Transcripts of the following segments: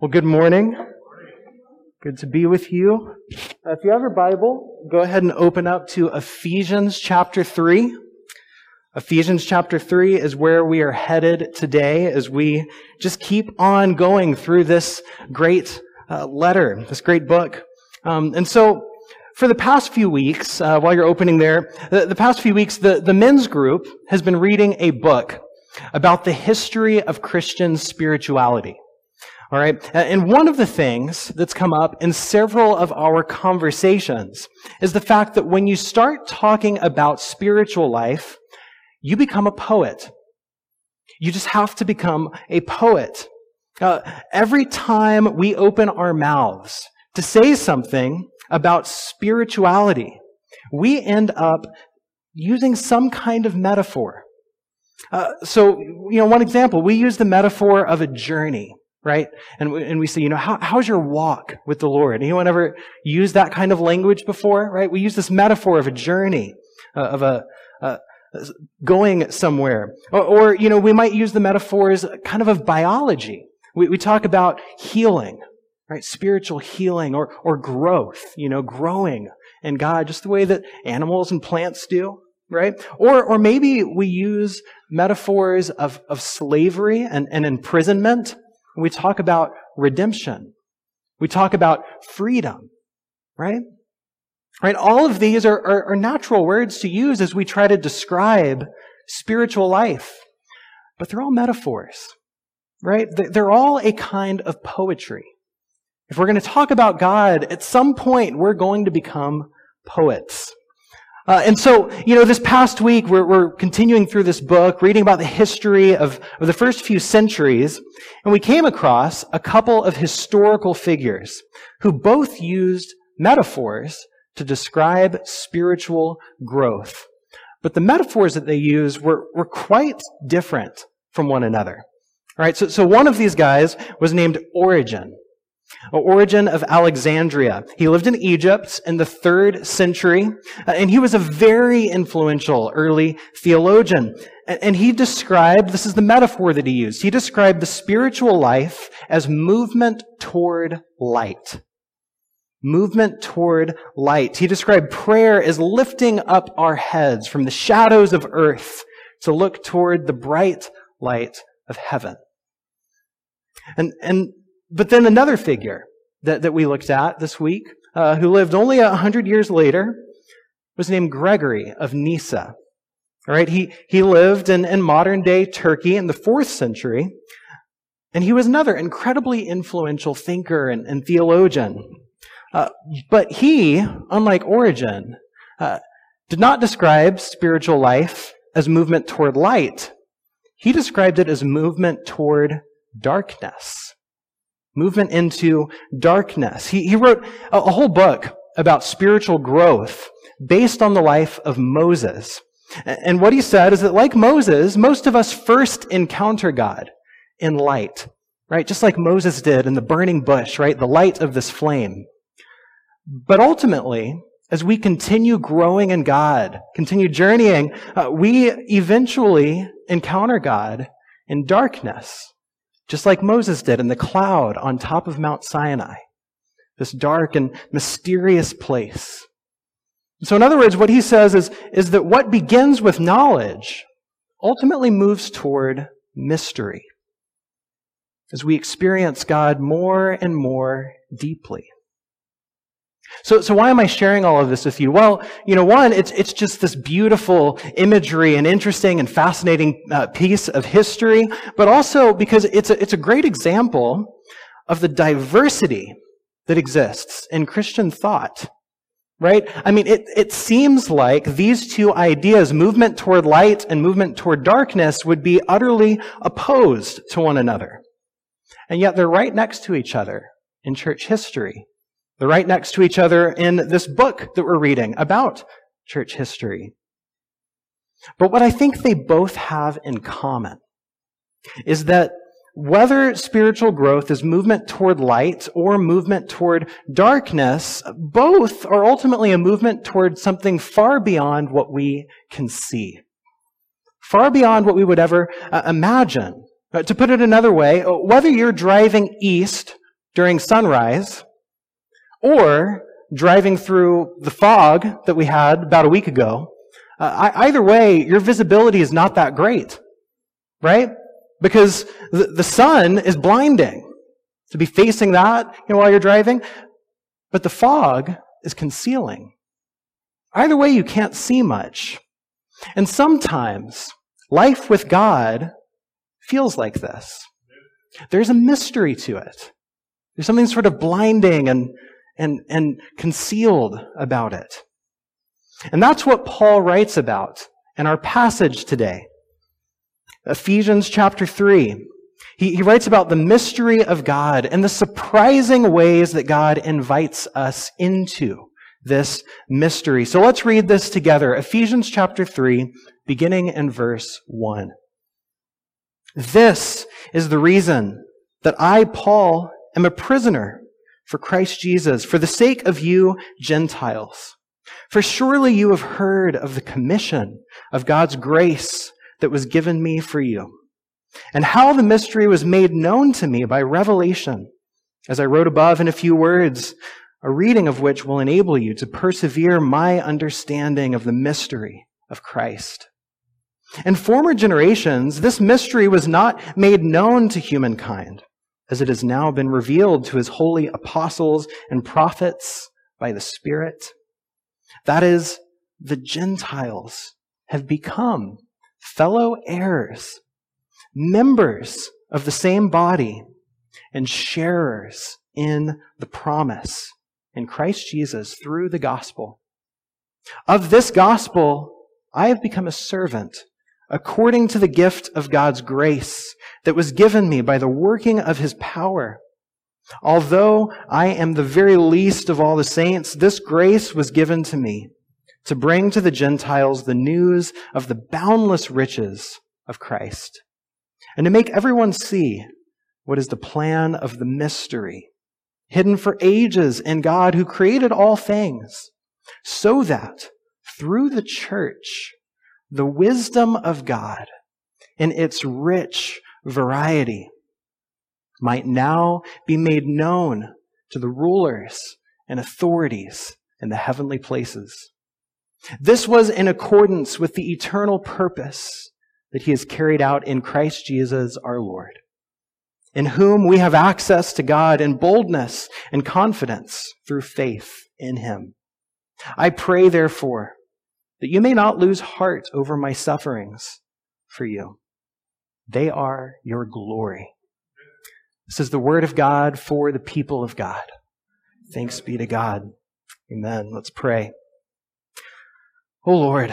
Well, good morning. Good to be with you. Uh, if you have your Bible, go ahead and open up to Ephesians chapter 3. Ephesians chapter 3 is where we are headed today as we just keep on going through this great uh, letter, this great book. Um, and so, for the past few weeks, uh, while you're opening there, the, the past few weeks, the, the men's group has been reading a book about the history of Christian spirituality. All right. And one of the things that's come up in several of our conversations is the fact that when you start talking about spiritual life, you become a poet. You just have to become a poet. Uh, every time we open our mouths to say something about spirituality, we end up using some kind of metaphor. Uh, so, you know, one example, we use the metaphor of a journey right? And we, and we say, you know, how, how's your walk with the Lord? Anyone ever used that kind of language before, right? We use this metaphor of a journey, uh, of a, uh, going somewhere. Or, or, you know, we might use the metaphors kind of of biology. We, we talk about healing, right? Spiritual healing or, or growth, you know, growing in God, just the way that animals and plants do, right? Or, or maybe we use metaphors of, of slavery and, and imprisonment, we talk about redemption. We talk about freedom, right? Right? All of these are, are, are natural words to use as we try to describe spiritual life. But they're all metaphors, right? They're all a kind of poetry. If we're going to talk about God, at some point we're going to become poets. Uh, and so, you know, this past week we're, we're, continuing through this book, reading about the history of, of the first few centuries, and we came across a couple of historical figures who both used metaphors to describe spiritual growth. But the metaphors that they used were, were quite different from one another. All right, so, so one of these guys was named Origen. Origen of Alexandria. He lived in Egypt in the third century, uh, and he was a very influential early theologian. And he described, this is the metaphor that he used, he described the spiritual life as movement toward light. Movement toward light. He described prayer as lifting up our heads from the shadows of earth to look toward the bright light of heaven. And, and but then another figure that, that we looked at this week, uh, who lived only a hundred years later, was named Gregory of Nyssa. All right, he, he lived in, in modern day Turkey in the fourth century, and he was another incredibly influential thinker and, and theologian. Uh, but he, unlike Origen, uh, did not describe spiritual life as movement toward light. He described it as movement toward darkness movement into darkness. He, he wrote a, a whole book about spiritual growth based on the life of Moses. And what he said is that, like Moses, most of us first encounter God in light, right? Just like Moses did in the burning bush, right? The light of this flame. But ultimately, as we continue growing in God, continue journeying, uh, we eventually encounter God in darkness just like Moses did in the cloud on top of Mount Sinai, this dark and mysterious place. So, in other words, what he says is, is that what begins with knowledge ultimately moves toward mystery as we experience God more and more deeply. So, so why am I sharing all of this with you? Well, you know, one, it's, it's just this beautiful imagery and interesting and fascinating uh, piece of history, but also because it's a, it's a great example of the diversity that exists in Christian thought. Right? I mean, it, it seems like these two ideas, movement toward light and movement toward darkness, would be utterly opposed to one another. And yet they're right next to each other in church history. They're right next to each other in this book that we're reading about church history. But what I think they both have in common is that whether spiritual growth is movement toward light or movement toward darkness, both are ultimately a movement toward something far beyond what we can see. Far beyond what we would ever uh, imagine. Uh, to put it another way, whether you're driving east during sunrise or driving through the fog that we had about a week ago, uh, either way, your visibility is not that great, right? Because the, the sun is blinding. To be facing that you know, while you're driving, but the fog is concealing. Either way, you can't see much. And sometimes life with God feels like this. There's a mystery to it. There's something sort of blinding and, and, and concealed about it. And that's what Paul writes about in our passage today. Ephesians chapter 3. He, he writes about the mystery of God and the surprising ways that God invites us into this mystery. So let's read this together. Ephesians chapter 3, beginning in verse 1. This is the reason that I, Paul, am a prisoner for Christ Jesus, for the sake of you Gentiles. For surely you have heard of the commission of God's grace that was given me for you, and how the mystery was made known to me by revelation, as I wrote above in a few words, a reading of which will enable you to persevere my understanding of the mystery of Christ. In former generations, this mystery was not made known to humankind, as it has now been revealed to his holy apostles and prophets by the Spirit. That is, the Gentiles have become fellow heirs, members of the same body, and sharers in the promise in Christ Jesus through the gospel. Of this gospel, I have become a servant according to the gift of God's grace that was given me by the working of his power. Although I am the very least of all the saints, this grace was given to me to bring to the Gentiles the news of the boundless riches of Christ and to make everyone see what is the plan of the mystery hidden for ages in God who created all things so that through the church, the wisdom of God in its rich variety might now be made known to the rulers and authorities in the heavenly places. This was in accordance with the eternal purpose that he has carried out in Christ Jesus our Lord, in whom we have access to God in boldness and confidence through faith in him. I pray, therefore, that you may not lose heart over my sufferings for you. They are your glory. This is the word of God for the people of God. Thanks be to God. Amen. Let's pray. Oh Lord,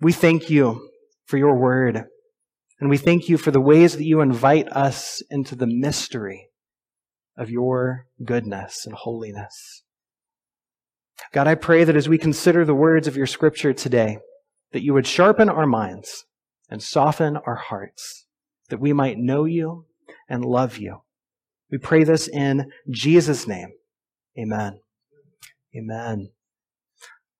we thank you for your word. And we thank you for the ways that you invite us into the mystery of your goodness and holiness. God, I pray that as we consider the words of your scripture today, that you would sharpen our minds and soften our hearts, that we might know you and love you. We pray this in Jesus' name. Amen. Amen.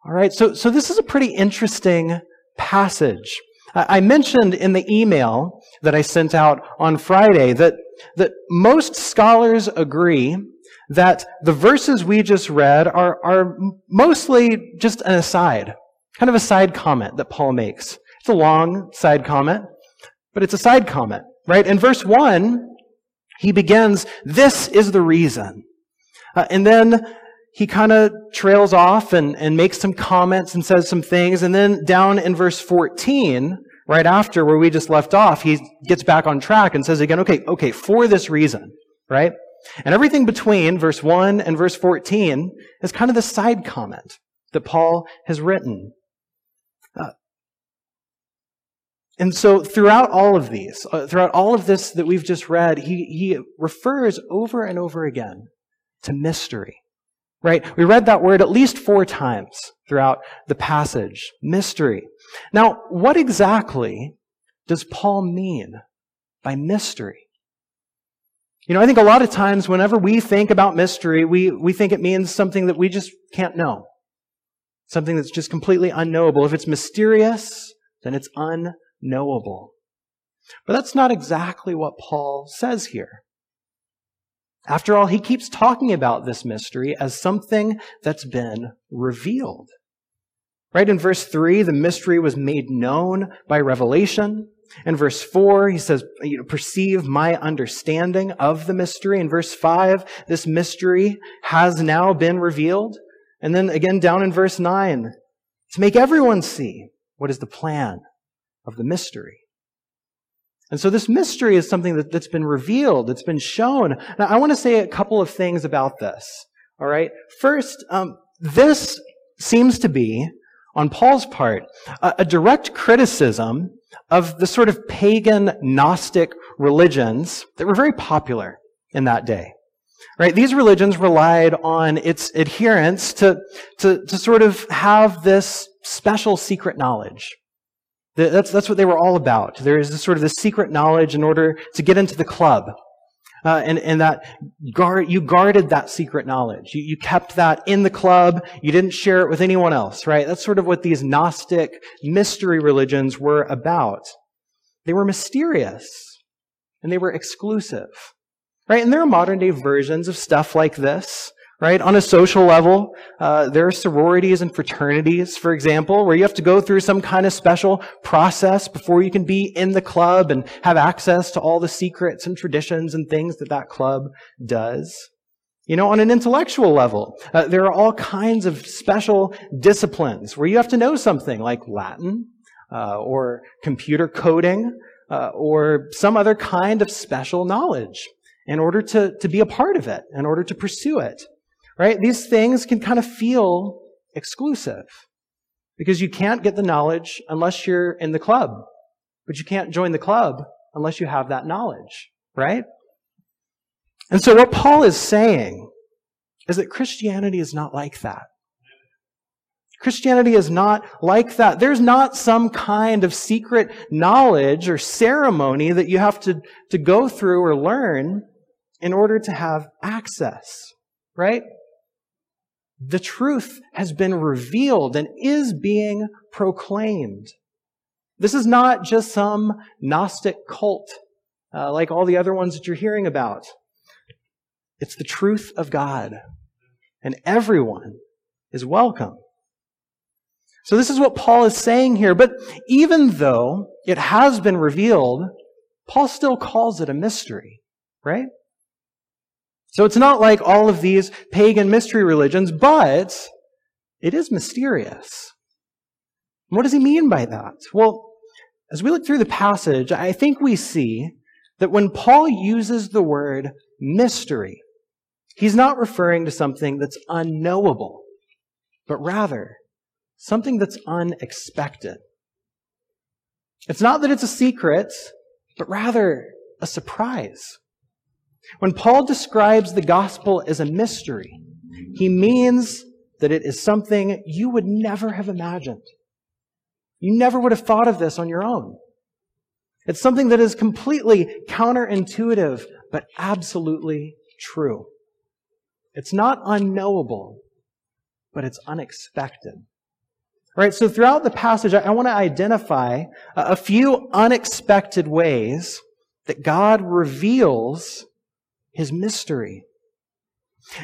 All right, so, so this is a pretty interesting passage. I mentioned in the email that I sent out on Friday that, that most scholars agree that the verses we just read are, are mostly just an aside, kind of a side comment that Paul makes. It's a long side comment, but it's a side comment, right? In verse 1, he begins, This is the reason. Uh, and then he kind of trails off and, and makes some comments and says some things. And then down in verse 14, right after where we just left off, he gets back on track and says again, okay, okay, for this reason, right? And everything between verse 1 and verse 14 is kind of the side comment that Paul has written. Uh, and so throughout all of these, uh, throughout all of this that we've just read, he, he refers over and over again to mystery. Right? We read that word at least four times throughout the passage. Mystery. Now, what exactly does Paul mean by mystery? You know, I think a lot of times whenever we think about mystery, we, we think it means something that we just can't know. Something that's just completely unknowable. If it's mysterious, then it's unknowable. But that's not exactly what Paul says here. After all, he keeps talking about this mystery as something that's been revealed. Right in verse 3, the mystery was made known by revelation. In verse 4, he says, you know, perceive my understanding of the mystery. In verse 5, this mystery has now been revealed. And then again down in verse 9, to make everyone see what is the plan of the mystery. And so this mystery is something that, has been revealed. It's been shown. Now, I want to say a couple of things about this. All right. First, um, this seems to be, on Paul's part, a, a direct criticism of the sort of pagan Gnostic religions that were very popular in that day. Right? These religions relied on its adherents to, to, to sort of have this special secret knowledge. That's, that's what they were all about. There is this sort of this secret knowledge in order to get into the club. Uh, and, and that guard, you guarded that secret knowledge. You, you kept that in the club. You didn't share it with anyone else, right? That's sort of what these Gnostic mystery religions were about. They were mysterious and they were exclusive, right? And there are modern day versions of stuff like this right? On a social level, uh, there are sororities and fraternities, for example, where you have to go through some kind of special process before you can be in the club and have access to all the secrets and traditions and things that that club does. You know, on an intellectual level, uh, there are all kinds of special disciplines where you have to know something like Latin uh, or computer coding uh, or some other kind of special knowledge in order to, to be a part of it, in order to pursue it. Right? These things can kind of feel exclusive because you can't get the knowledge unless you're in the club. But you can't join the club unless you have that knowledge, right? And so what Paul is saying is that Christianity is not like that. Christianity is not like that. There's not some kind of secret knowledge or ceremony that you have to, to go through or learn in order to have access, right? The truth has been revealed and is being proclaimed. This is not just some Gnostic cult uh, like all the other ones that you're hearing about. It's the truth of God, and everyone is welcome. So, this is what Paul is saying here. But even though it has been revealed, Paul still calls it a mystery, right? So it's not like all of these pagan mystery religions, but it is mysterious. What does he mean by that? Well, as we look through the passage, I think we see that when Paul uses the word mystery, he's not referring to something that's unknowable, but rather something that's unexpected. It's not that it's a secret, but rather a surprise. When Paul describes the gospel as a mystery, he means that it is something you would never have imagined. You never would have thought of this on your own. It's something that is completely counterintuitive, but absolutely true. It's not unknowable, but it's unexpected. All right, so throughout the passage, I want to identify a few unexpected ways that God reveals his mystery.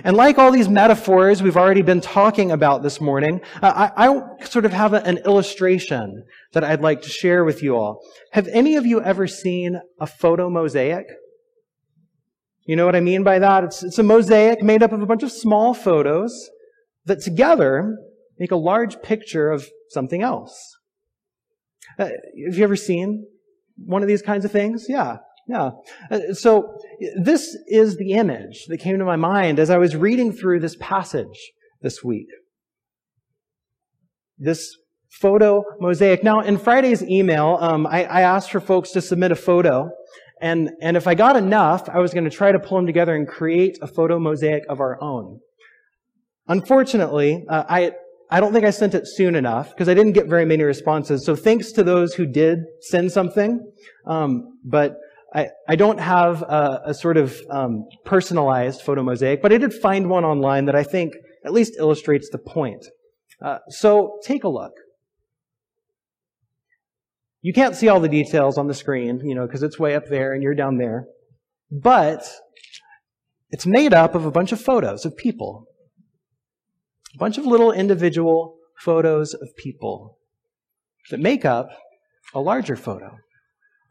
And like all these metaphors we've already been talking about this morning, uh, I, I, sort of have a, an illustration that I'd like to share with you all. Have any of you ever seen a photo mosaic? You know what I mean by that? It's, it's a mosaic made up of a bunch of small photos that together make a large picture of something else. Uh, have you ever seen one of these kinds of things? Yeah. Yeah. Uh, so this is the image that came to my mind as I was reading through this passage this week. This photo mosaic. Now, in Friday's email, um, I, I, asked for folks to submit a photo, and and if I got enough, I was going to try to pull them together and create a photo mosaic of our own. Unfortunately, uh, I I don't think I sent it soon enough because I didn't get very many responses. So thanks to those who did send something, um, but I, I don't have a, a sort of um, personalized photo mosaic, but I did find one online that I think at least illustrates the point. Uh, so take a look. You can't see all the details on the screen, you know, because it's way up there and you're down there. But It's made up of a bunch of photos of people. A bunch of little individual photos of people that make up a larger photo,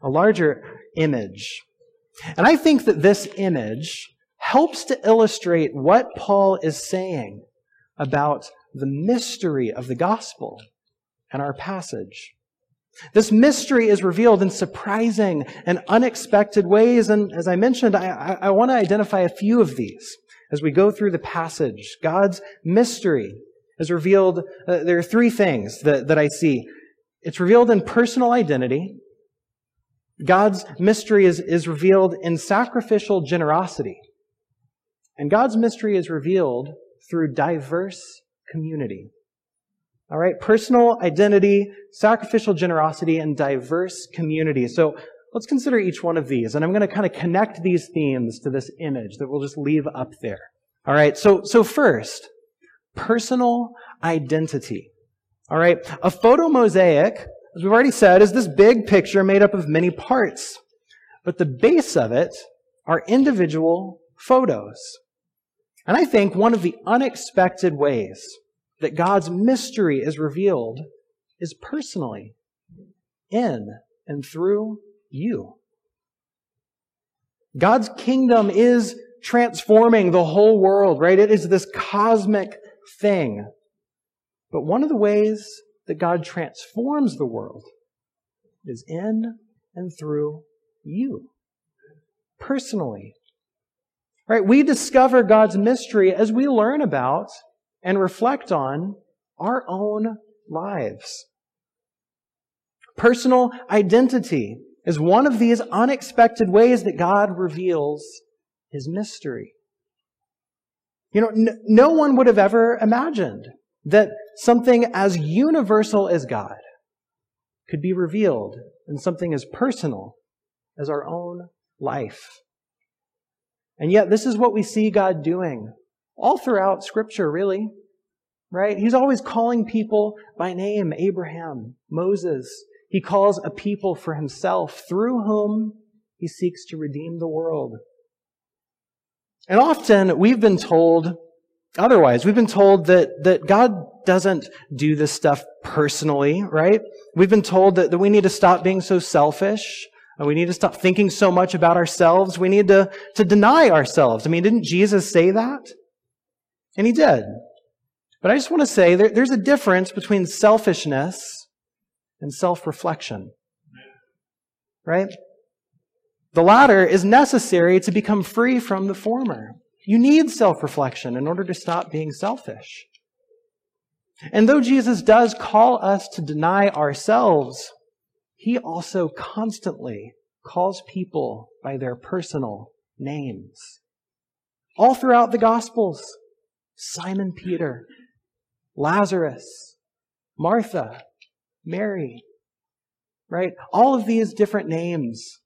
a larger image. And I think that this image helps to illustrate what Paul is saying about the mystery of the gospel and our passage. This mystery is revealed in surprising and unexpected ways. And as I mentioned, I, I, I want to identify a few of these as we go through the passage. God's mystery is revealed. Uh, there are three things that, that I see. It's revealed in personal identity. God's mystery is, is revealed in sacrificial generosity. And God's mystery is revealed through diverse community. All right, personal identity, sacrificial generosity, and diverse community. So let's consider each one of these, and I'm going to kind of connect these themes to this image that we'll just leave up there. All right, so so first, personal identity. All right, a photo mosaic, as we've already said, is this big picture made up of many parts, but the base of it are individual photos. And I think one of the unexpected ways that God's mystery is revealed is personally in and through you. God's kingdom is transforming the whole world, right? It is this cosmic thing. But one of the ways that God transforms the world is in and through you. Personally. Right? We discover God's mystery as we learn about and reflect on our own lives. Personal identity is one of these unexpected ways that God reveals his mystery. You know, no one would have ever imagined that something as universal as God could be revealed in something as personal as our own life. And yet, this is what we see God doing all throughout Scripture, really. Right? He's always calling people by name Abraham, Moses. He calls a people for himself through whom he seeks to redeem the world. And often we've been told otherwise. We've been told that, that God doesn't do this stuff personally, right? We've been told that, that we need to stop being so selfish. We need to stop thinking so much about ourselves. We need to, to deny ourselves. I mean, didn't Jesus say that? And he did. But I just want to say there, there's a difference between selfishness and self reflection. Right? The latter is necessary to become free from the former. You need self reflection in order to stop being selfish. And though Jesus does call us to deny ourselves, he also constantly calls people by their personal names. All throughout the Gospels, Simon Peter, Lazarus, Martha, Mary, right? All of these different names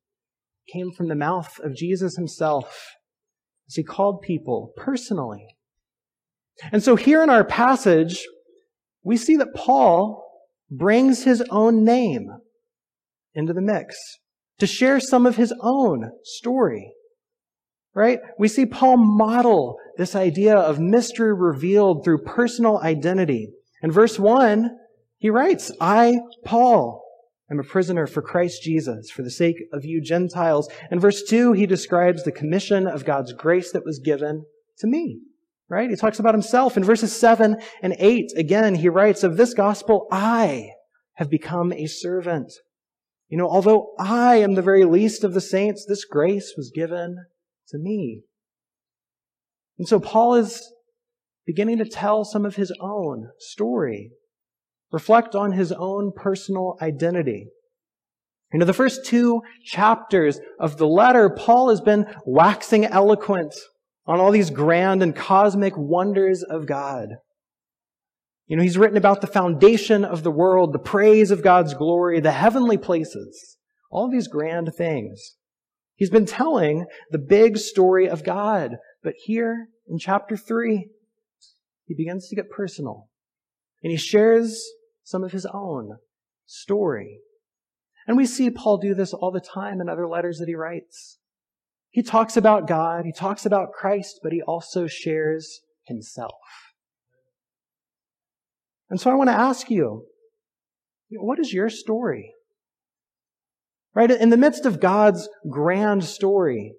came from the mouth of Jesus himself as he called people personally. And so here in our passage, we see that Paul brings his own name into the mix to share some of his own story. Right? We see Paul model this idea of mystery revealed through personal identity. In verse 1, he writes, I, Paul, am a prisoner for Christ Jesus for the sake of you Gentiles. In verse 2, he describes the commission of God's grace that was given to me. Right? He talks about himself. In verses 7 and 8, again, he writes, Of this gospel, I have become a servant. You know, although I am the very least of the saints, this grace was given to me. And so Paul is beginning to tell some of his own story, reflect on his own personal identity. You know, the first two chapters of the letter, Paul has been waxing eloquent on all these grand and cosmic wonders of God. You know, he's written about the foundation of the world, the praise of God's glory, the heavenly places, all these grand things. He's been telling the big story of God, but here in chapter 3, he begins to get personal. And he shares some of his own story. And we see Paul do this all the time in other letters that he writes. He talks about God, he talks about Christ, but he also shares himself. And so I want to ask you, what is your story? Right? In the midst of God's grand story,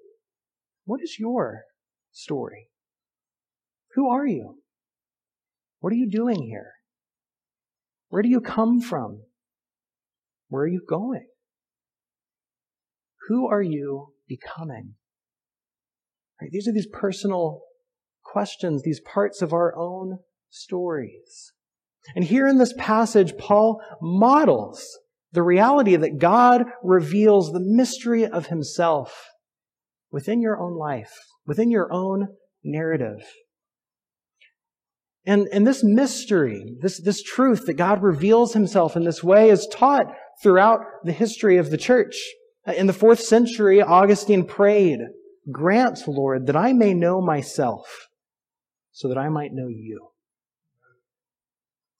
what is your story? Who are you? What are you doing here? Where do you come from? Where are you going? Who are you becoming? Right? These are these personal questions, these parts of our own stories. And here in this passage, Paul models the reality that God reveals the mystery of himself within your own life, within your own narrative. And, and this mystery, this, this truth that God reveals himself in this way is taught throughout the history of the church. Uh, in the fourth century, Augustine prayed, Grant, Lord, that I may know myself, so that I might know you.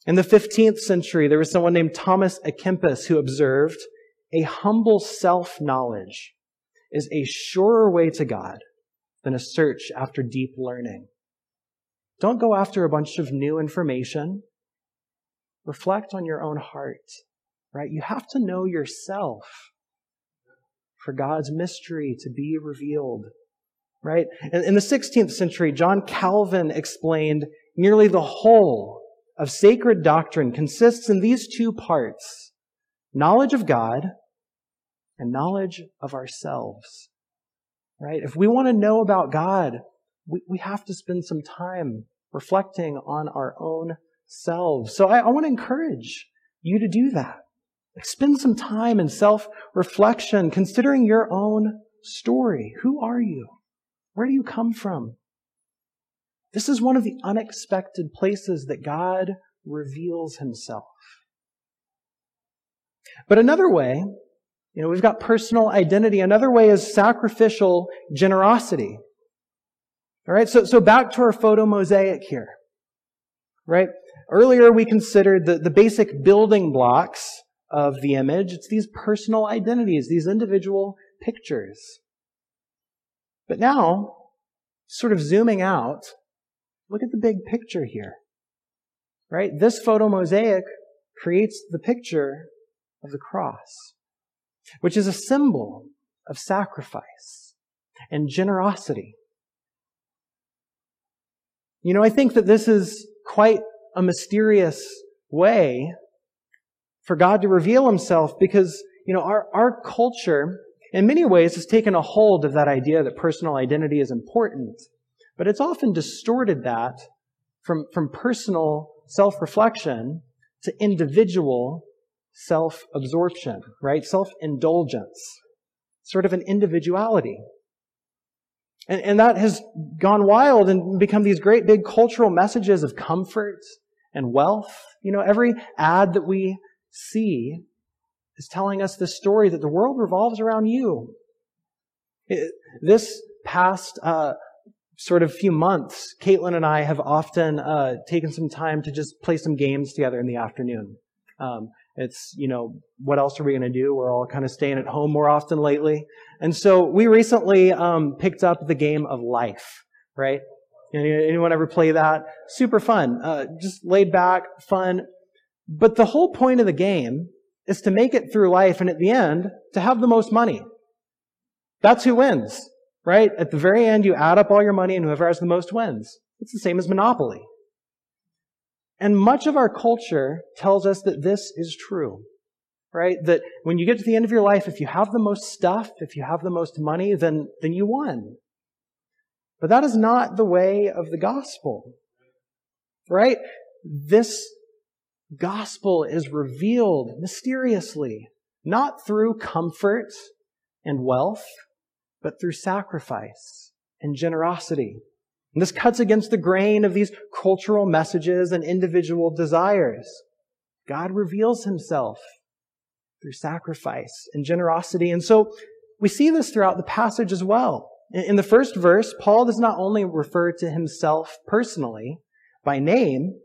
In the 15th century, there was someone named Thomas à Kempis who observed a humble self-knowledge is a surer way to God than a search after deep learning. Don't go after a bunch of new information. Reflect on your own heart, right? You have to know yourself for God's mystery to be revealed, right? In, the 16th century, John Calvin explained nearly the whole of sacred doctrine consists in these two parts knowledge of God and knowledge of ourselves. Right? If we want to know about God, we, we have to spend some time reflecting on our own selves. So I, I want to encourage you to do that. spend some time in self reflection, considering your own story. Who are you? Where do you come from? This is one of the unexpected places that God reveals himself. But another way, you know, we've got personal identity. Another way is sacrificial generosity. All right, so, so back to our photo mosaic here. Right? Earlier we considered the, the basic building blocks of the image. It's these personal identities, these individual pictures. But now, sort of zooming out, Look at the big picture here. Right? This photo mosaic creates the picture of the cross, which is a symbol of sacrifice and generosity. You know, I think that this is quite a mysterious way for God to reveal himself because, you know, our, our culture in many ways has taken a hold of that idea that personal identity is important. But it's often distorted that from, from personal self-reflection to individual self-absorption, right? Self-indulgence. Sort of an individuality. And, and that has gone wild and become these great big cultural messages of comfort and wealth. You know, every ad that we see is telling us this story that the world revolves around you. It, this past uh, sort of few months, Caitlin and I have often uh, taken some time to just play some games together in the afternoon. Um, it's, you know, what else are we going to do? We're all kind of staying at home more often lately. And so we recently um, picked up the game of life, right? Anyone ever play that? Super fun. Uh, just laid back, fun. But the whole point of the game is to make it through life and at the end, to have the most money. That's who wins right? At the very end, you add up all your money and whoever has the most wins. It's the same as Monopoly. And much of our culture tells us that this is true, right? That when you get to the end of your life, if you have the most stuff, if you have the most money, then, then you won. But that is not the way of the gospel, right? This gospel is revealed mysteriously, not through comfort and wealth, but through sacrifice and generosity. And this cuts against the grain of these cultural messages and individual desires. God reveals himself through sacrifice and generosity. And so we see this throughout the passage as well. In the first verse, Paul does not only refer to himself personally by name,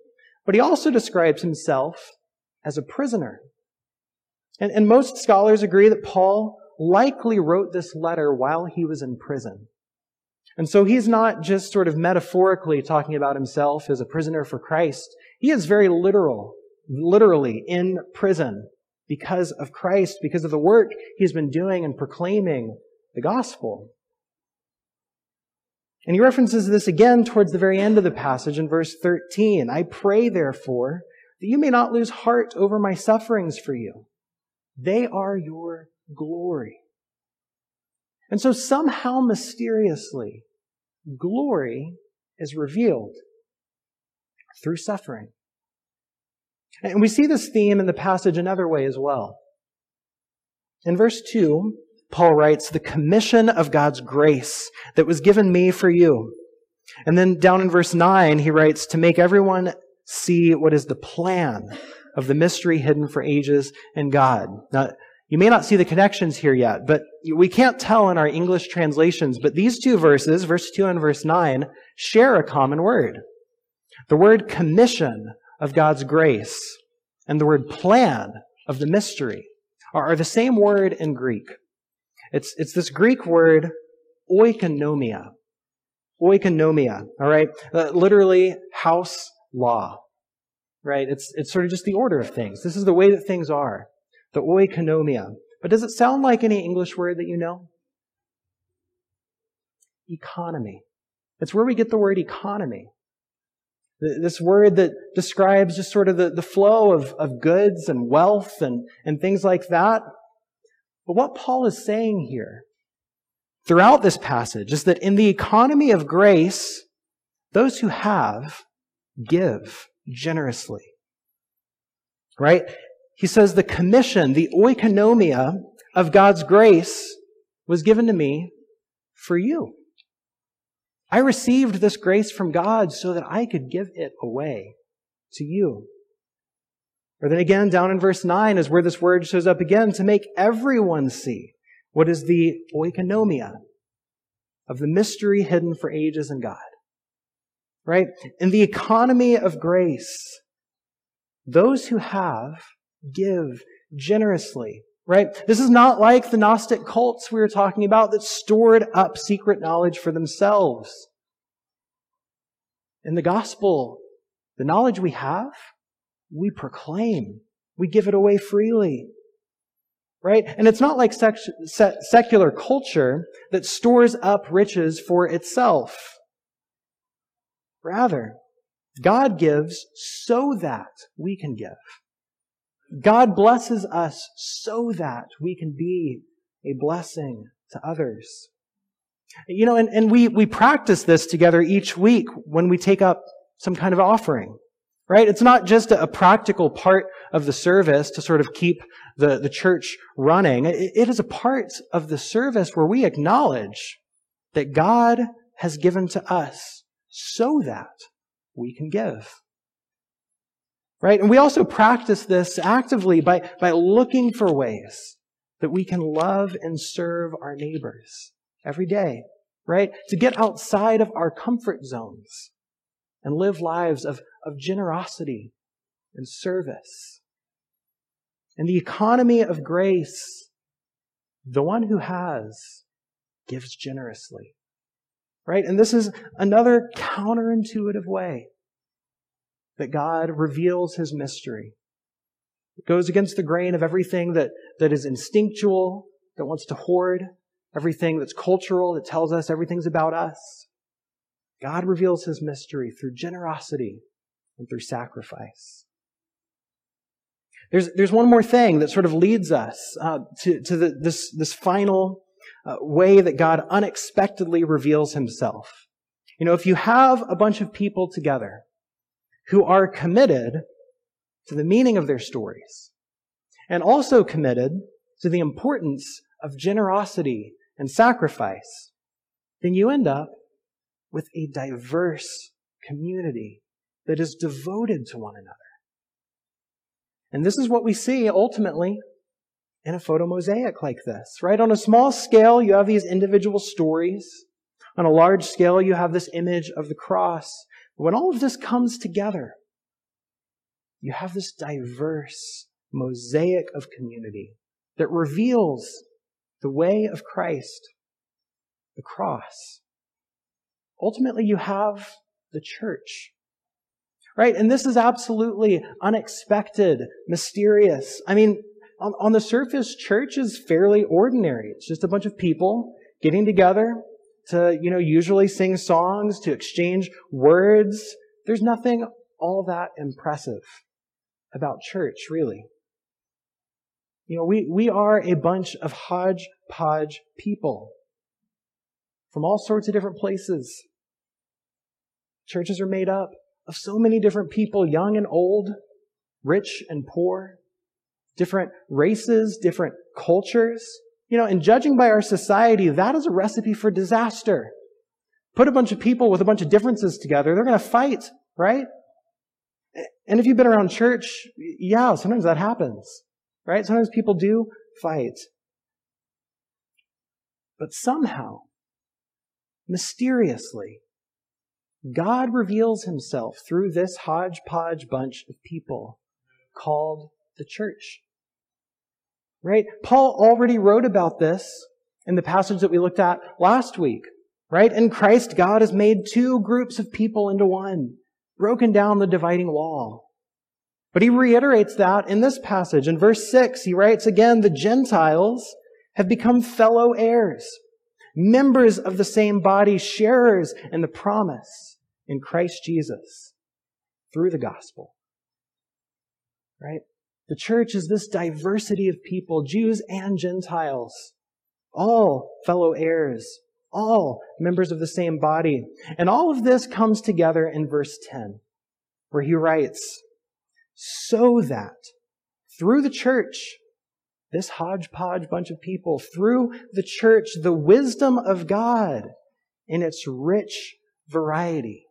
but he also describes himself as a prisoner. And, and most scholars agree that Paul likely wrote this letter while he was in prison. And so he's not just sort of metaphorically talking about himself as a prisoner for Christ. He is very literal, literally in prison because of Christ, because of the work he's been doing and proclaiming the gospel. And he references this again towards the very end of the passage in verse 13. I pray, therefore, that you may not lose heart over my sufferings for you. They are your glory. And so somehow mysteriously, glory is revealed through suffering. And we see this theme in the passage another way as well. In verse 2, Paul writes, the commission of God's grace that was given me for you. And then down in verse 9, he writes, to make everyone see what is the plan of the mystery hidden for ages in God. Now, you may not see the connections here yet, but we can't tell in our English translations, but these two verses, verse 2 and verse 9, share a common word. The word commission of God's grace and the word plan of the mystery are, the same word in Greek. It's, it's this Greek word oikonomia. Oikonomia, all right? Uh, literally, house law, right? It's, it's sort of just the order of things. This is the way that things are the oikonomia. But does it sound like any English word that you know? Economy. It's where we get the word economy. This word that describes just sort of the, the flow of, of goods and wealth and, and things like that. But what Paul is saying here throughout this passage is that in the economy of grace, those who have give generously. Right? He says the commission, the oikonomia of God's grace was given to me for you. I received this grace from God so that I could give it away to you. Or then again, down in verse 9 is where this word shows up again to make everyone see what is the oikonomia of the mystery hidden for ages in God. Right? In the economy of grace, those who have give generously. Right? This is not like the Gnostic cults we were talking about that stored up secret knowledge for themselves. In the gospel, the knowledge we have, we proclaim. We give it away freely. Right? And it's not like sec- secular culture that stores up riches for itself. Rather, God gives so that we can give. God blesses us so that we can be a blessing to others. You know, and, and we, we practice this together each week when we take up some kind of offering, right? It's not just a, practical part of the service to sort of keep the, the church running. It, it is a part of the service where we acknowledge that God has given to us so that we can give. Right? And we also practice this actively by, by looking for ways that we can love and serve our neighbors every day. Right? To get outside of our comfort zones and live lives of, of generosity and service. In the economy of grace, the one who has gives generously. Right? And this is another counterintuitive way that God reveals his mystery. It goes against the grain of everything that, that is instinctual, that wants to hoard, everything that's cultural, that tells us everything's about us. God reveals his mystery through generosity and through sacrifice. There's, there's one more thing that sort of leads us uh, to, to the, this, this final uh, way that God unexpectedly reveals himself. You know, if you have a bunch of people together who are committed to the meaning of their stories and also committed to the importance of generosity and sacrifice, then you end up with a diverse community that is devoted to one another. And this is what we see ultimately in a photo mosaic like this, right? On a small scale, you have these individual stories. On a large scale, you have this image of the cross. When all of this comes together, you have this diverse mosaic of community that reveals the way of Christ, the cross. Ultimately, you have the church. Right? And this is absolutely unexpected, mysterious. I mean, on, on the surface, church is fairly ordinary. It's just a bunch of people getting together to, you know, usually sing songs, to exchange words. There's nothing all that impressive about church, really. You know, we, we are a bunch of hodgepodge people from all sorts of different places. Churches are made up of so many different people, young and old, rich and poor, different races, different cultures. You know, and judging by our society, that is a recipe for disaster. Put a bunch of people with a bunch of differences together, they're going to fight, right? And if you've been around church, yeah, sometimes that happens, right? Sometimes people do fight. But somehow, mysteriously, God reveals himself through this hodgepodge bunch of people called the church. Right? Paul already wrote about this in the passage that we looked at last week. Right? In Christ, God has made two groups of people into one, broken down the dividing wall. But he reiterates that in this passage. In verse 6, he writes again, the Gentiles have become fellow heirs, members of the same body, sharers in the promise in Christ Jesus through the gospel. Right? The church is this diversity of people, Jews and Gentiles, all fellow heirs, all members of the same body. And all of this comes together in verse 10, where he writes, so that through the church, this hodgepodge bunch of people, through the church, the wisdom of God in its rich variety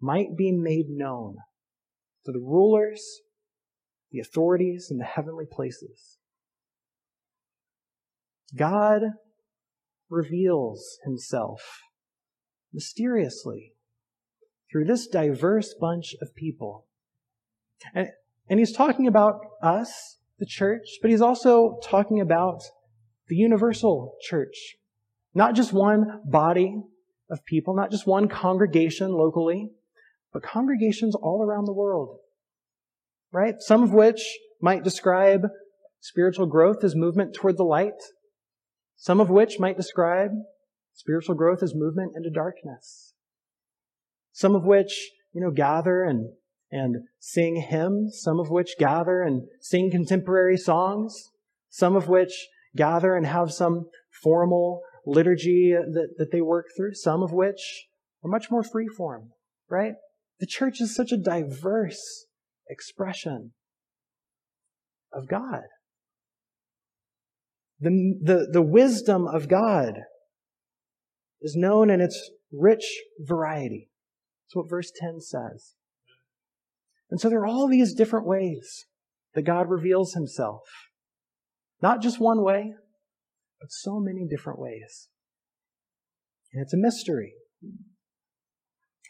might be made known to the rulers, the authorities, in the heavenly places. God reveals himself mysteriously through this diverse bunch of people. And, and he's talking about us, the church, but he's also talking about the universal church. Not just one body of people, not just one congregation locally, but congregations all around the world. Right? Some of which might describe spiritual growth as movement toward the light. Some of which might describe spiritual growth as movement into darkness. Some of which, you know, gather and, and sing hymns. Some of which gather and sing contemporary songs. Some of which gather and have some formal liturgy that, that they work through. Some of which are much more free form, right? The church is such a diverse expression of God. The, the, the wisdom of God is known in its rich variety. That's what verse 10 says. And so there are all these different ways that God reveals himself. Not just one way, but so many different ways. And it's a mystery.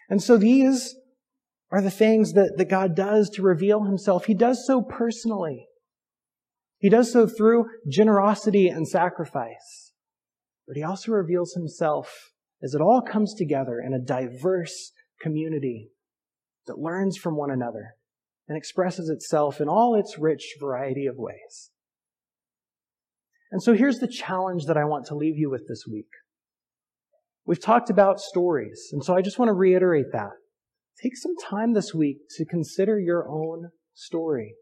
And so these are the things that, that God does to reveal himself. He does so personally. He does so through generosity and sacrifice. But he also reveals himself as it all comes together in a diverse community that learns from one another and expresses itself in all its rich variety of ways. And so here's the challenge that I want to leave you with this week. We've talked about stories, and so I just want to reiterate that. Take some time this week to consider your own story.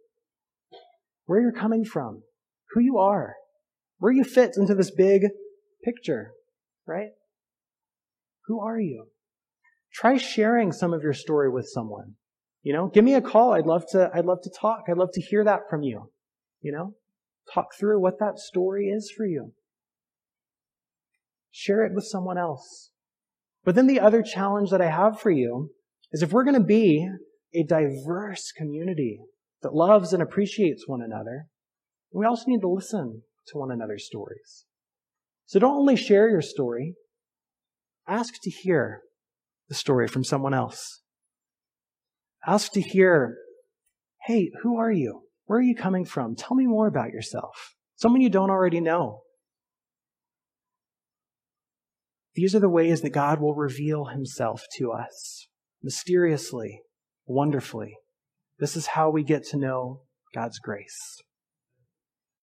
Where you're coming from, who you are, where you fit into this big picture, right? Who are you? Try sharing some of your story with someone. You know, give me a call. I'd love to, I'd love to talk. I'd love to hear that from you. You know, talk through what that story is for you. Share it with someone else. But then the other challenge that I have for you is if we're going to be a diverse community that loves and appreciates one another, we also need to listen to one another's stories. So don't only share your story, ask to hear the story from someone else. Ask to hear, hey, who are you? Where are you coming from? Tell me more about yourself. Someone you don't already know. These are the ways that God will reveal himself to us mysteriously, wonderfully. This is how we get to know God's grace.